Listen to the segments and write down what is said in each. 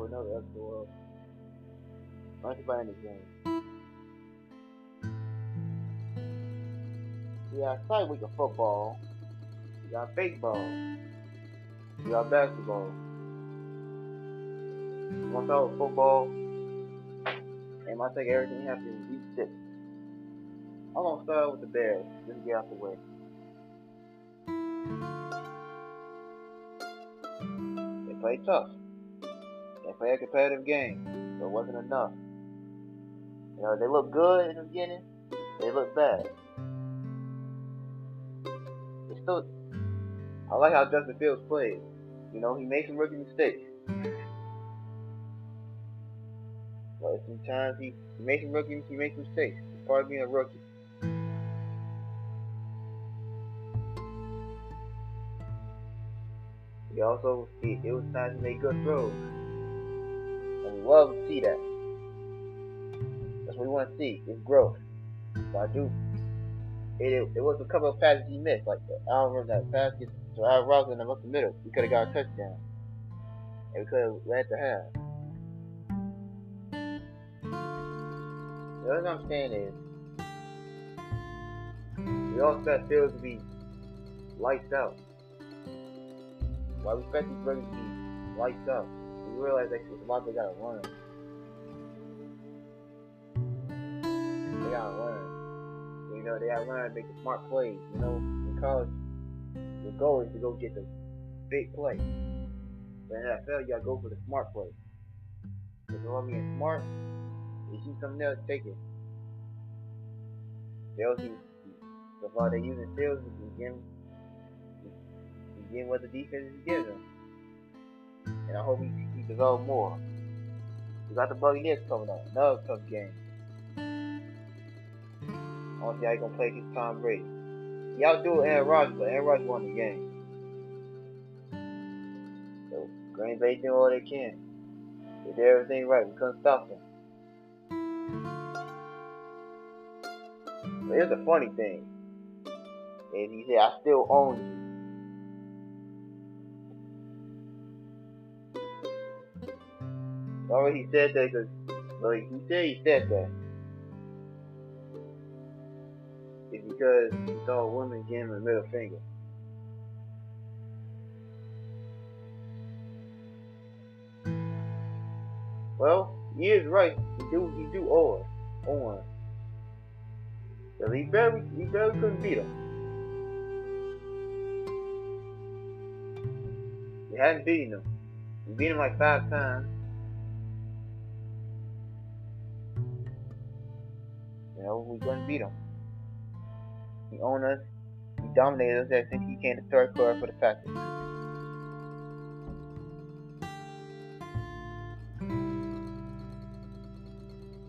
show another episode of Lunch by Anything. We got side week of football. We got baseball. We got basketball. we to start with football. And I think everything happened in week six. I'm gonna start with the Bears, just to get out the way. They play tough. Played a competitive game, but it wasn't enough. You know, they look good in the beginning, they look bad. Still I like how Justin Fields played. You know, he made some rookie mistakes. But sometimes he, he makes some rookie he makes mistakes. It's part of being a rookie. He also he, it was times he made good throws. And we love to see that. That's what we want to see, is growth. I do it, it, was a couple of passes he missed, like don't remember that pass gets to Allen Robinson up the middle. We could have got a touchdown. And we could have led the half. The other thing I'm saying is we all expect Fields to be lights out. Why we expect these brothers to be lights out? Realize that a lot they gotta learn. They gotta learn. You know, they gotta learn to make the smart plays. You know, because the goal is to go get the big play. But in NFL, you gotta go for the smart play. Because all being smart, you see something else, take it. They'll see so far they're using sales to begin begin what the defense is giving. And I hope he, he develop more. We got the Buccaneers coming up, another tough game. I to see how he gonna play against Tom Brady. He outdo Aaron Rodgers, but Aaron Rodgers won the game. So Green Bay doing all they can. They did everything right. We couldn't stop them. But here's the funny thing. And he said, I still own you. Already he said that because, well, he said he said that. It's because he saw a woman give him a middle finger. Well, he is right. He do he do owe us. On. Cause he barely he barely couldn't beat him. He hadn't beaten him. He beat him like five times. Know, we couldn't beat him. He owned us. He dominated us ever since he came to third quarter for the Packers.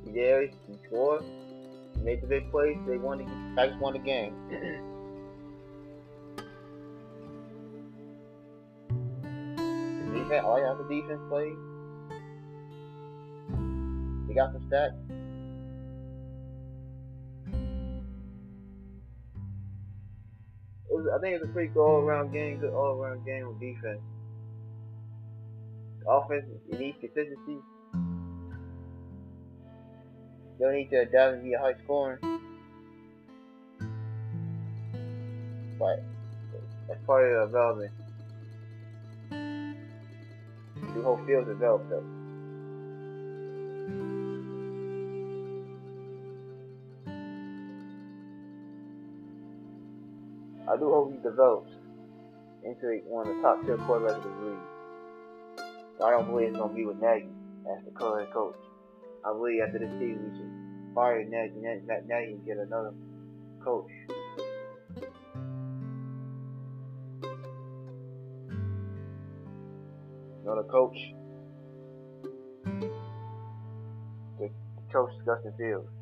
He did. He scored made the big plays. They won the Packers won the game. defense, all y'all the defense played. They got some stats. Was, I think it's a pretty good all-around game, good all-around game with defense. Offense, needs consistency. Don't need to adapt and be a high scoring. But that's part of the development. The whole field developed though. I do hope he develops into one of the top tier quarterbacks of the league. But I don't believe it's gonna be with Nagy as the current coach. I believe after this season we should fire Nagy and Nagy and get another coach. Another coach. The coach Justin Fields.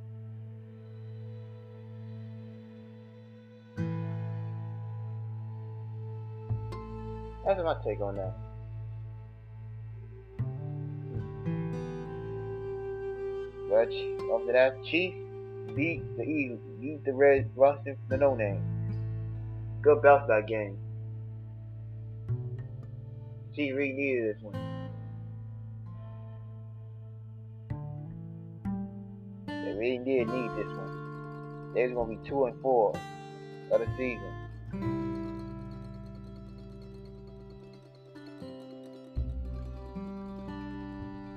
That's my take on that. But after that, Chief beat the Eagles, beat the Red Roster the no name. Good bounce back game. She really needed this one. They really did need this one. They're gonna be two and four of the season.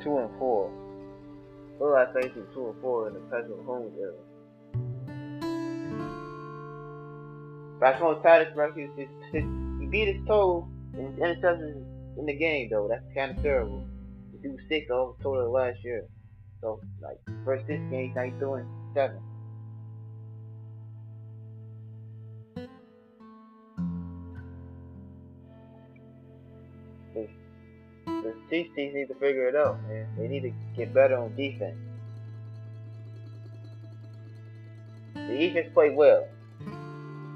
Two and four. What do I say to two and four in the Patrick Mahomes era? Told Titus Murphy, his, his, he beat his toe in interceptions in the game though. That's kind of terrible. He threw six all total last year. So like first six games, now he's doing seven. Chiefs teams need to figure it out, man. They need to get better on defense. The defense played well,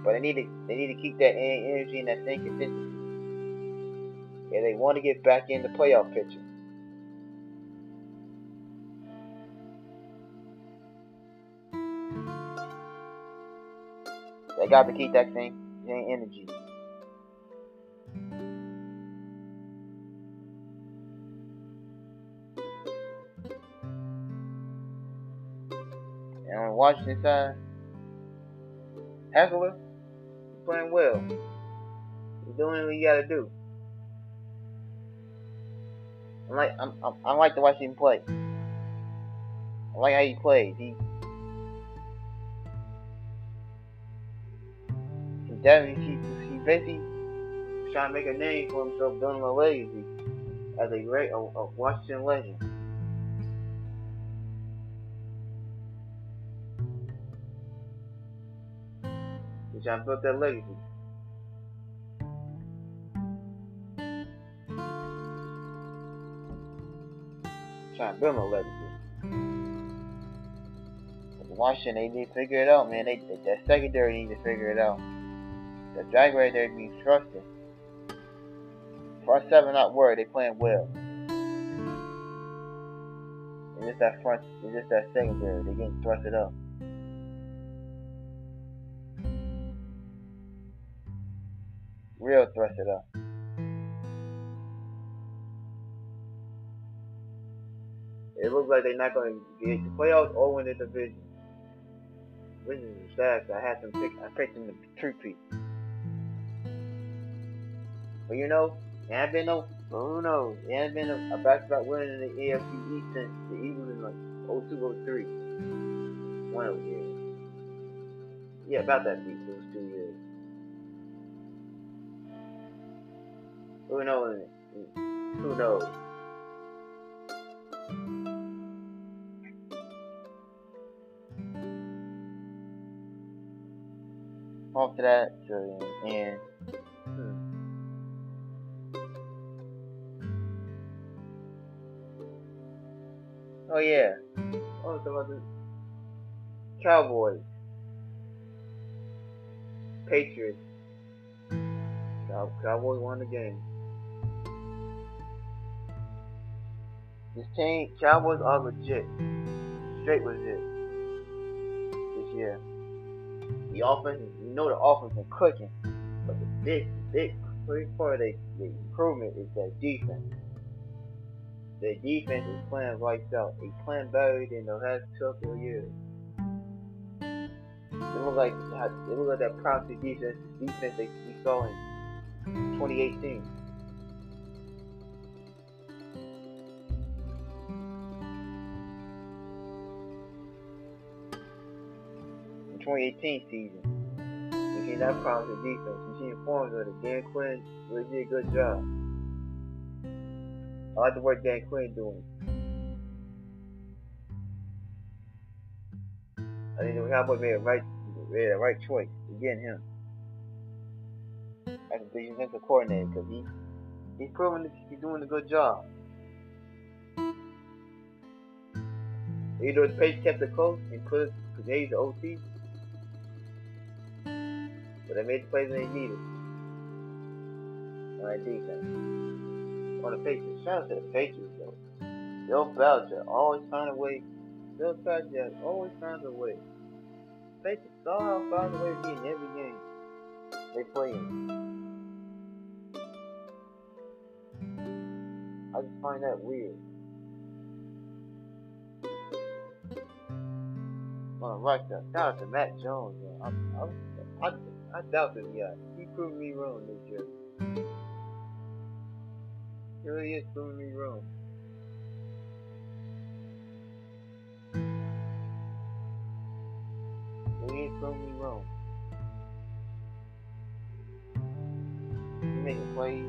but they need to they need to keep that energy and that same consistency. Yeah, they want to get back in the playoff picture. They got to keep that same, same energy. Washington side, Heckler, playing well. He's doing what you gotta do. I like I'm, I'm, I like to watch him play. I like how he plays. He he definitely he, he basically trying to make a name for himself, building a legacy as a great a, a Washington legend. He's trying to build that legacy. trying to build a legacy. Washington, they need to figure it out, man. They, that secondary need to figure it out. The drag right there needs trusted. Front seven not worried, they playing well. It's just that front, it's just that secondary, they getting thrusted up. Real thrusted up. It looks like they're not going to get the playoffs or win the division. Which is sad. I had them pick. I picked them to three-peat. But you know, it hasn't been no. Who knows? It hasn't been a, a back-to-back in the AFC East since the Eagles in like 02, 03. One of them. Yeah, about that beat those two years. Who knows? Who knows? After that, so, and hmm. oh yeah, oh so about the Cowboys, Patriots. Cow Cowboys won the game. This team, Cowboys are legit, straight legit this year. The offense, you know, the offense is cooking, but the big, big, part of the, the improvement is that defense. The defense is playing lights out. They playing better than the last couple of years. It look like it look like that proxy defense defense they we saw in 2018. 2018 season, we seen that proxy defense. We seen forms of it. Dan Quinn really did a good job. I like the work Dan Quinn doing. I think the Cowboys made a right, made a right choice getting him as a defensive coordinator because he he's proven that he's doing a good job. Either the Patriots kept the coach and put Kazay the OT, but they made the plays they needed on defense. On the Patriots, shout out to the Patriots though. Bill Belichick always find a way. Bill Belichick always finds a way. Patriots somehow find a way to be in every game they play in. I just find that weird. i like that. Shout out to Mac Jones. Man. I, I, I, I doubt this guy. Uh, he proved me wrong this year. He really is proving me wrong. He is proving me wrong. He making plays.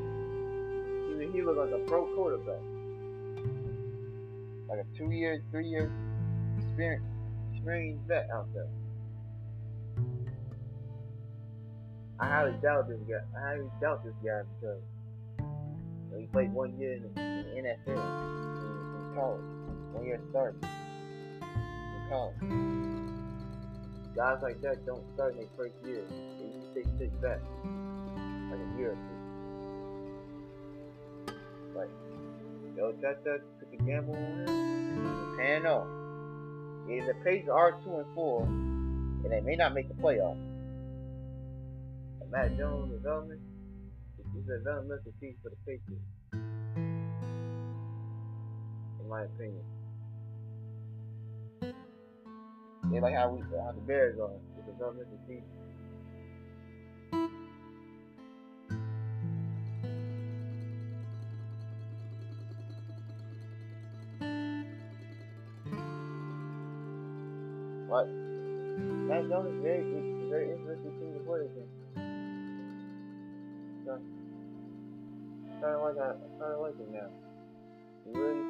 He, he look like a pro quarterback. Like a two year, three year experience, experienced vet out there. I highly doubt this guy. I highly doubt this guy because you know, he played one year in the, in the NFL in, in college, one year starting in college. Guys like that don't start in their first year. They stay sit back like a year or two. Like, yo, that that took a gamble on him. Pan off. Yeah, the Patriots are two and four, and they may not make the playoffs. Mac Jones development is a developmental piece for the Patriots. In my opinion. They like how we how the Bears are. It's a developmental piece. What? Mac Jones is very good, very interesting team to play against. I kinda like that. I kinda like it now. You really.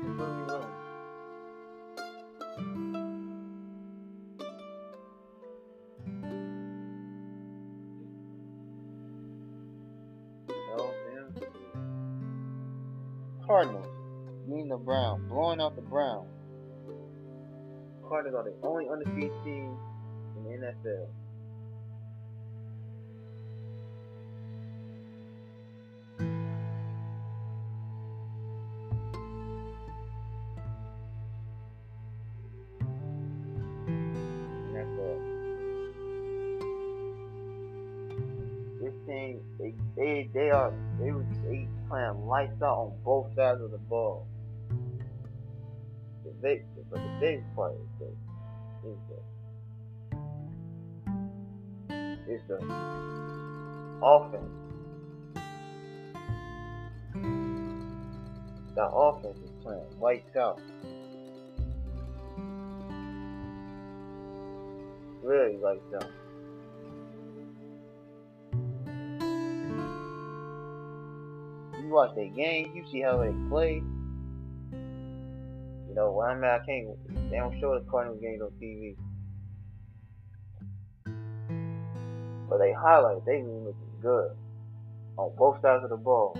Oh, damn. Cardinals beating the Brown, blowing out the Browns. Cardinals are the only undefeated team in the NFL. They are they they playing lights out on both sides of the ball. The big, but the big part is the is the is the offense. The offense is playing lights out. Really lights out. You watch their games, you see how they play. You know, when I'm I can't, they don't show the Cardinals games on TV. But they highlight, they really looking good. On both sides of the ball.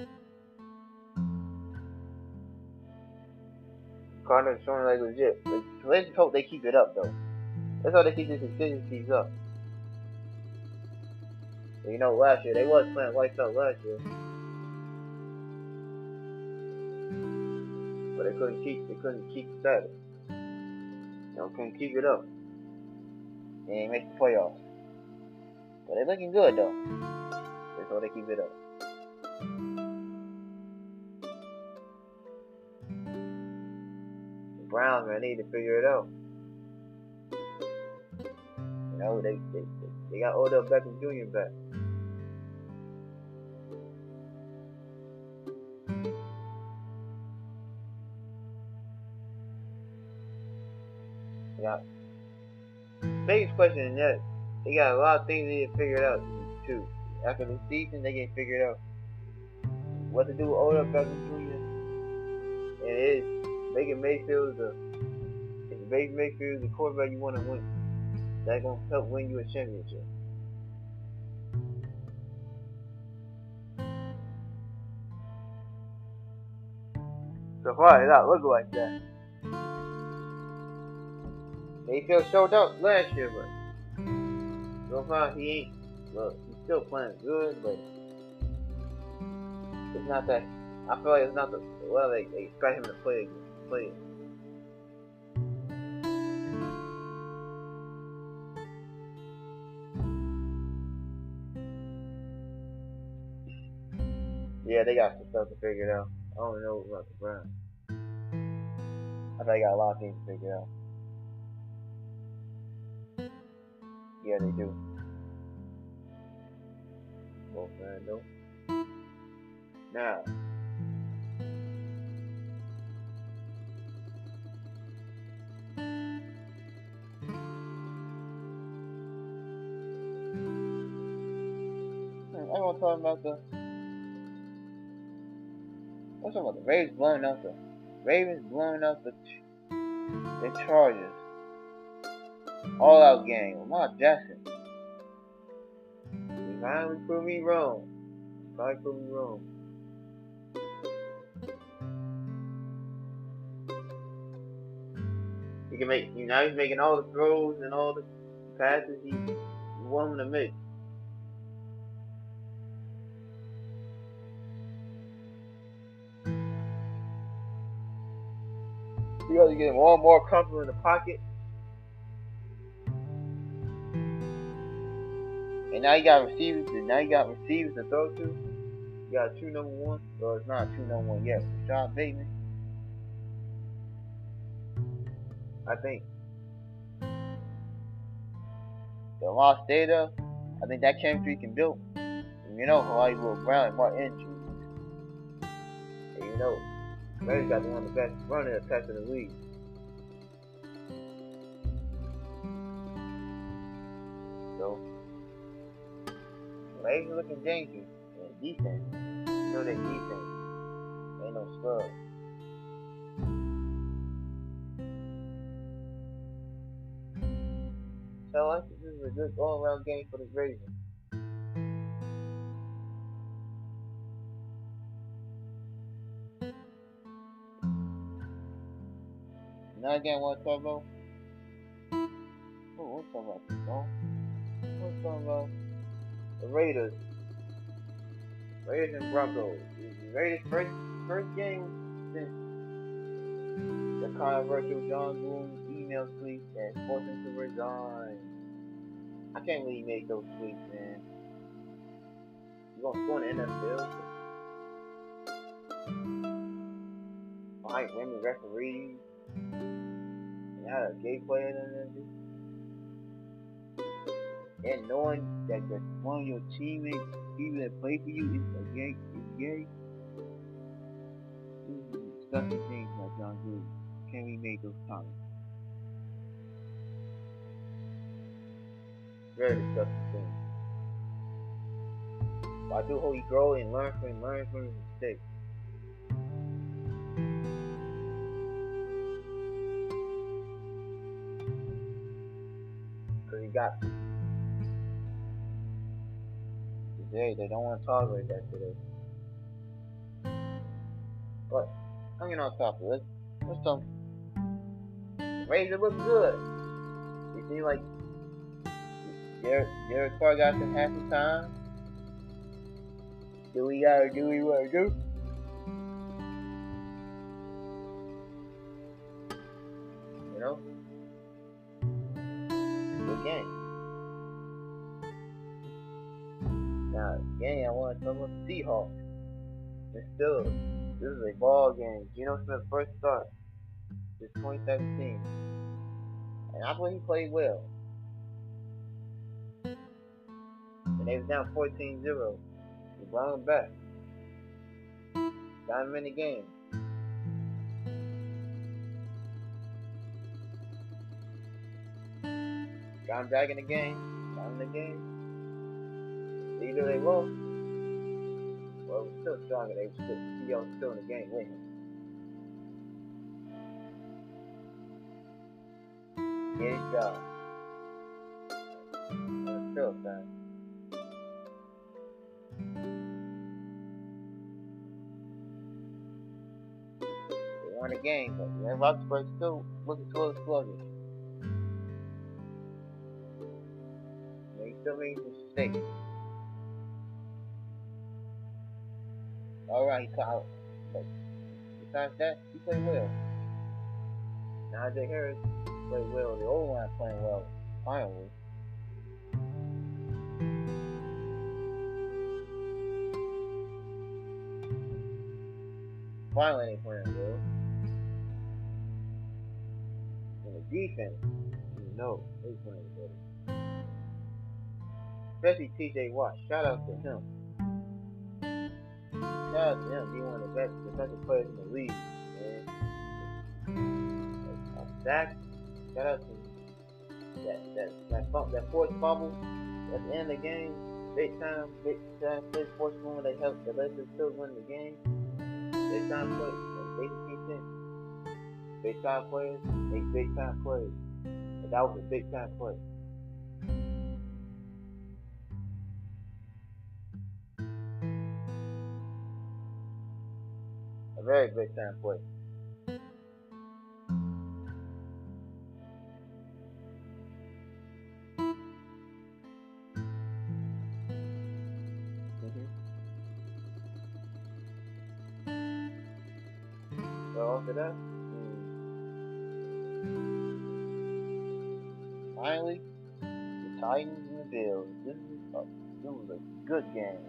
Cardinals showing like legit. Let's hope they keep it up though. Let's hope they keep this consistency up. You know, last year they was playing lights out last year. But they couldn't keep they couldn't keep status. You know, couldn't keep it up. They ain't make the playoffs. But they're looking good though. That's how they keep it up. The Browns man need to figure it out. You know, they they, they got Odell Beckham Jr. back. Yeah. Biggest question is that they got a lot of things they need to figure out too. After the season, they get figured out what to do with Odell Beckham Jr. And it is Baker Mayfield the if Baker Mayfield the quarterback you want to win, that's gonna help win you a championship. So far, it not look like that. Mayfield showed up last year, but so far he ain't. Look, he's still playing good, but it's not that. I feel like it's not the well they, they expect him to play again. Play. Yeah, they got some stuff to figure out. I don't know about the Browns. I think they got a lot of things to figure out. Yeah, they do. Randall. Now, everyone talking about the. What's about the Ravens blowing up the Ravens blowing up the the Chargers. All out game. Lamar Jackson. You finally proved me wrong. Finally proved me wrong. He can make you know he's making all the throws and all the passes he, he wanted him to make. Because he's getting more and more comfortable in the pocket. And now you got receivers. And now you got receivers to throw to. You got two number one. Well, it's not two number one yet. Rashod Bateman. I think. The Las Data. I think that chemistry can build. And you know, Hollywood Brown and Martin injuries. And you know, Larry's got one of the best running attacks in the league. Larry's looking dangerous. And defense, you know that defense ain't no scrub. So I think this is a good all-around game for the Ravens. Now again, what talk about? Oh, what's talking about? What's talking about? The Raiders. Raiders and Broncos. The Raiders first first game since the controversial Jon Gruden email tweet that forced him to resign. I can't really make those tweets, man. You gonna score in the NFL? Behind women referees and had a gay player in there. And knowing that the, one of your teammates, people that play for you, is a gay, is gay. These are disgusting things like Jon Gruden. Can we make those comments? Very disgusting things. But I do hope he grow and learn from learn from his mistakes. Cause he got today. They don't want to tolerate that today. But getting on top of it. Let's talk. Razor looks good. You see, like Derek, Derek Carr got some half the time. Do we gotta do we wanna do? You know? Good game. Now, again, I want to talk about the Seahawks. It's still, this is a ball game. Geno Smith first start. This 2017. And I thought he played well. And they was down 14-0. He brought him back. Got him in the game. Got him back in the game. Got him in the game. Either they lost. It was still stronger. They were still, the still in the game with him. Get job. I'm still saying. They won the game, but yeah, Roethlisberger still looking a little sluggish. They still making mistakes. Alright, he caught but besides that, he played well. Najee Harris played well. The old line playing well, finally. Finally, they playing well. And the defense, you know, they playing better. especially TJ Watt. Shout out to him. Shout out to him. He one of the best defensive players in the league, man. Zach, shout out to that that that that, that fourth fumble at the end of the game. Big time, big time, big force moment that helped the Lakers still win the game. Big time play, big defense. Big time players make big time plays. And that was a big time play. Very big time play. So after that, hmm. finally, the Titans and the Bills. This, is a, this was a good game.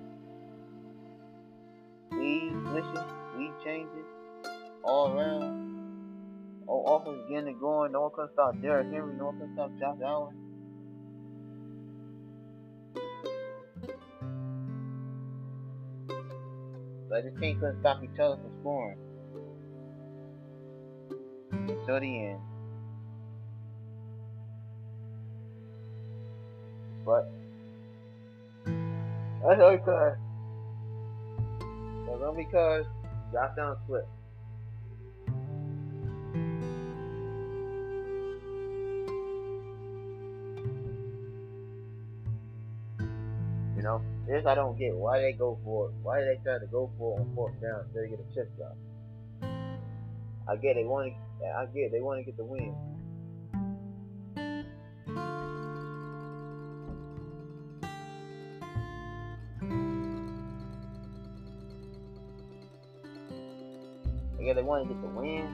Glitches, lead changes, all around. Oh, offense getting it going. No one can stop Derrick Henry. No one can stop Josh Allen. But this team couldn't stop each other from scoring until the end. But that's okay. That's only because Josh down slipped. You know, this I don't get. Why they go for it? Why they try to go for it on fourth down instead of get a chip shot? I get they want to. I get they want to get the win. Want to get the win,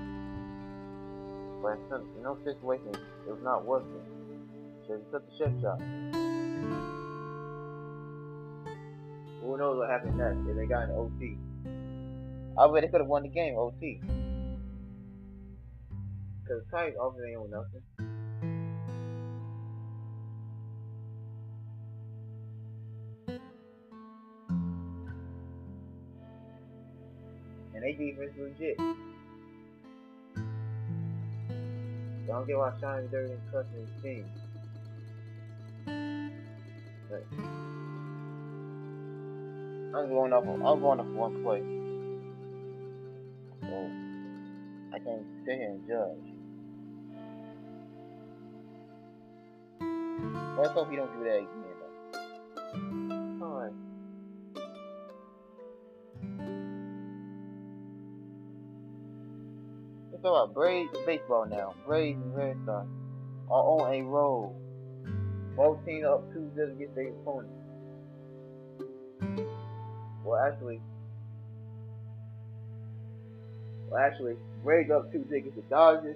but in some in those situations it was not worth it. So they took the chip shot. Who knows what happened next if they got an OT? I bet they could have won the game OT. Cause the Titans obviously ain't with nothing. And defense legit. I don't get why Sean Dirty is trusting his team. But I'm going off. I'm going off one play. So I can't sit here and judge. Let's hope he don't do that again. Though. Braves baseball now. Braves and Red Sox are on a roll. Both teams up 2-0 against their opponent. Well, actually, well, actually, Braves up 2-0 against the Dodgers.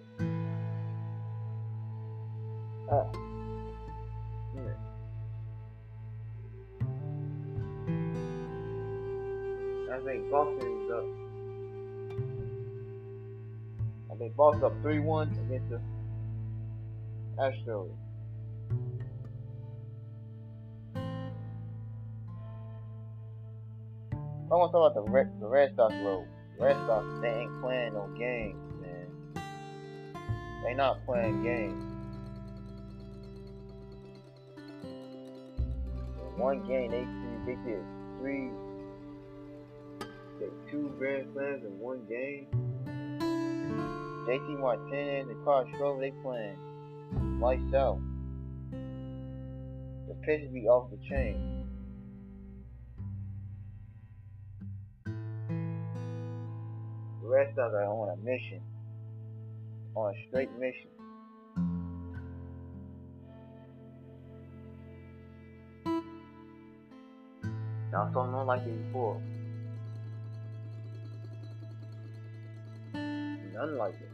Uh, yeah. I think Boston is up. I think Boston up 3-1 against the Astros. I want to talk about the Red, the Red Sox road. Red Sox, they ain't playing no games, man. They not playing games. In one game, they they did three, they two grand slams in one game. JD Martinez and Kyle Schwarber, they playing lights out. The pitches be off the chain. The rest of are on a mission. On a straight mission. Something not like it before. Like it.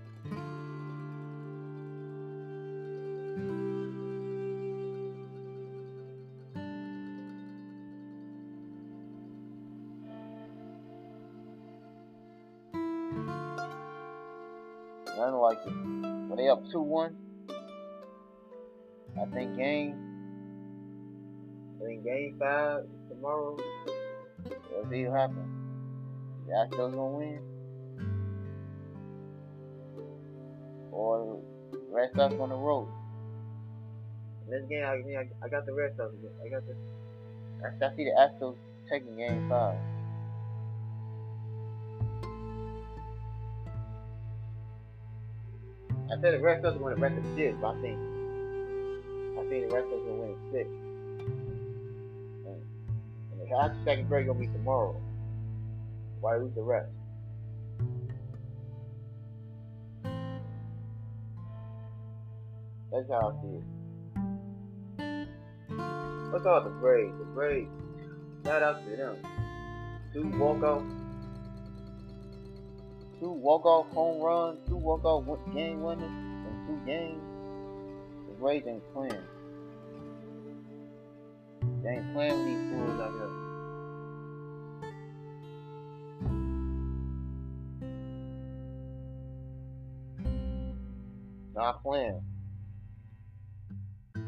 When they up 2 1, I think game. I think game five tomorrow, We'll see what happens. The Astros gonna win. Or Red Sox on the road. in this game, I mean, I, I got the Red Sox. I got the. I, I see the Astros taking game five. I said the Red Sox win the rest of six, but I think I think the Red Sox will win six. And, and the second break gonna be tomorrow. Why lose the rest? That's how I see it. What's all the Braves? The Braves. Shout out to them. Two walk off. Two walk-off home runs, two walk-off game winners in two games. The Braves ain't playing. They ain't playing with these fools out here. Not playing.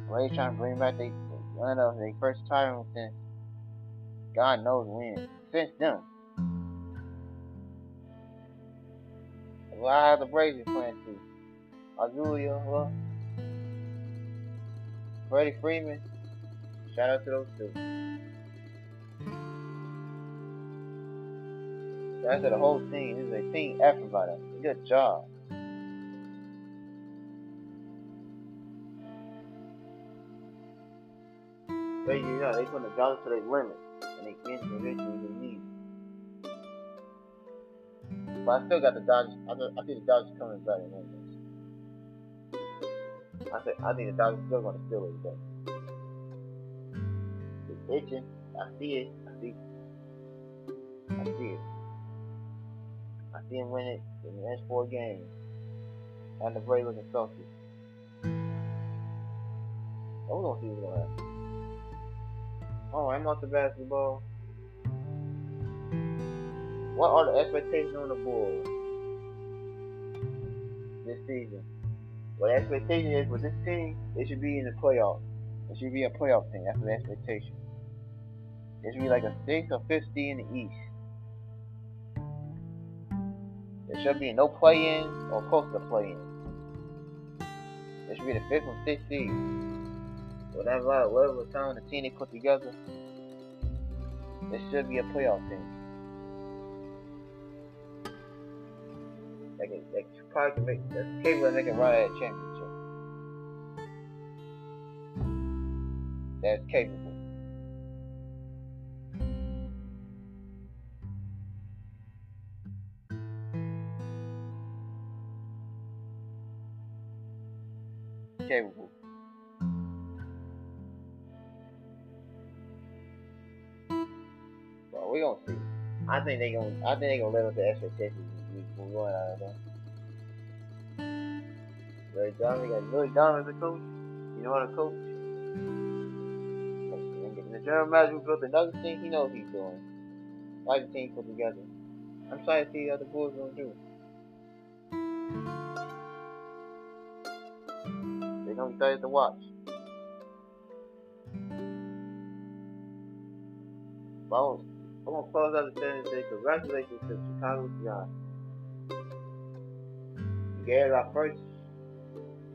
Braves trying to bring back they one of their first title since God knows when. Since then them. Why the Braves playing too? Azulia, well, Freddie Freeman. Shout out to those two. To the whole team. This is a team effort by them. Good job. They, you know, they put the Dodgers to their limit, and they can't eventually they need. But I still got the Dodgers. I, I think the Dodgers coming better than this. I think I think the Dodgers still gonna steal it though. It's itching. I see it. I see, I see it. I see him win it in the next four games. And the Braves looking salty. oh, we're gonna see what's gonna. Oh, I'm off the basketball. What are the expectations on the Bulls this season? Well, expectation is for this team, they should be in the playoffs. It should be a playoff team. That's the expectation. It should be like a sixth or fifth in the East. There should be no play-in or close to play-in. It should be the fifth or sixth seed. Whatever, whatever time the team they put together, it should be a playoff team. Can, they probably can make That's capable of making run at championship. That's. Capable. Think they gonna. I think they gonna live up to expectations. We we going out of there. Billy Donovan got Billy Donovan as a coach. You know how to coach. And the general manager who built another team, he knows he's doing. Like the team put together. I'm trying to see how the Bulls gonna do. They're gonna be excited to watch. But I'm gonna- close out the sentence and say congratulations to Chicago Giants. We gave our first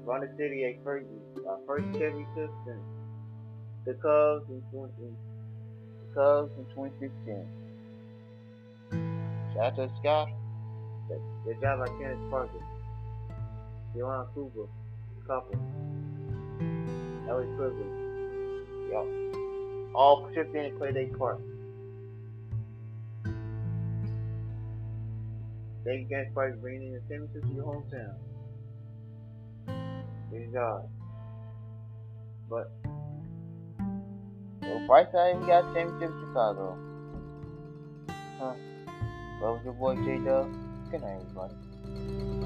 run the city a first our first championship since the Cubs in 20, The Cubs in 2016. Shout out to Scott. Good job by Candace Parker. Johan Cooper. Couple. Allie Quigley. Y'all all chipped in and played their part. Thank you guys for bringing championship to your hometown. Good job. But Well, Bryce I even got championship Chicago. Huh. Well, your boy J Dub. Good night, everybody.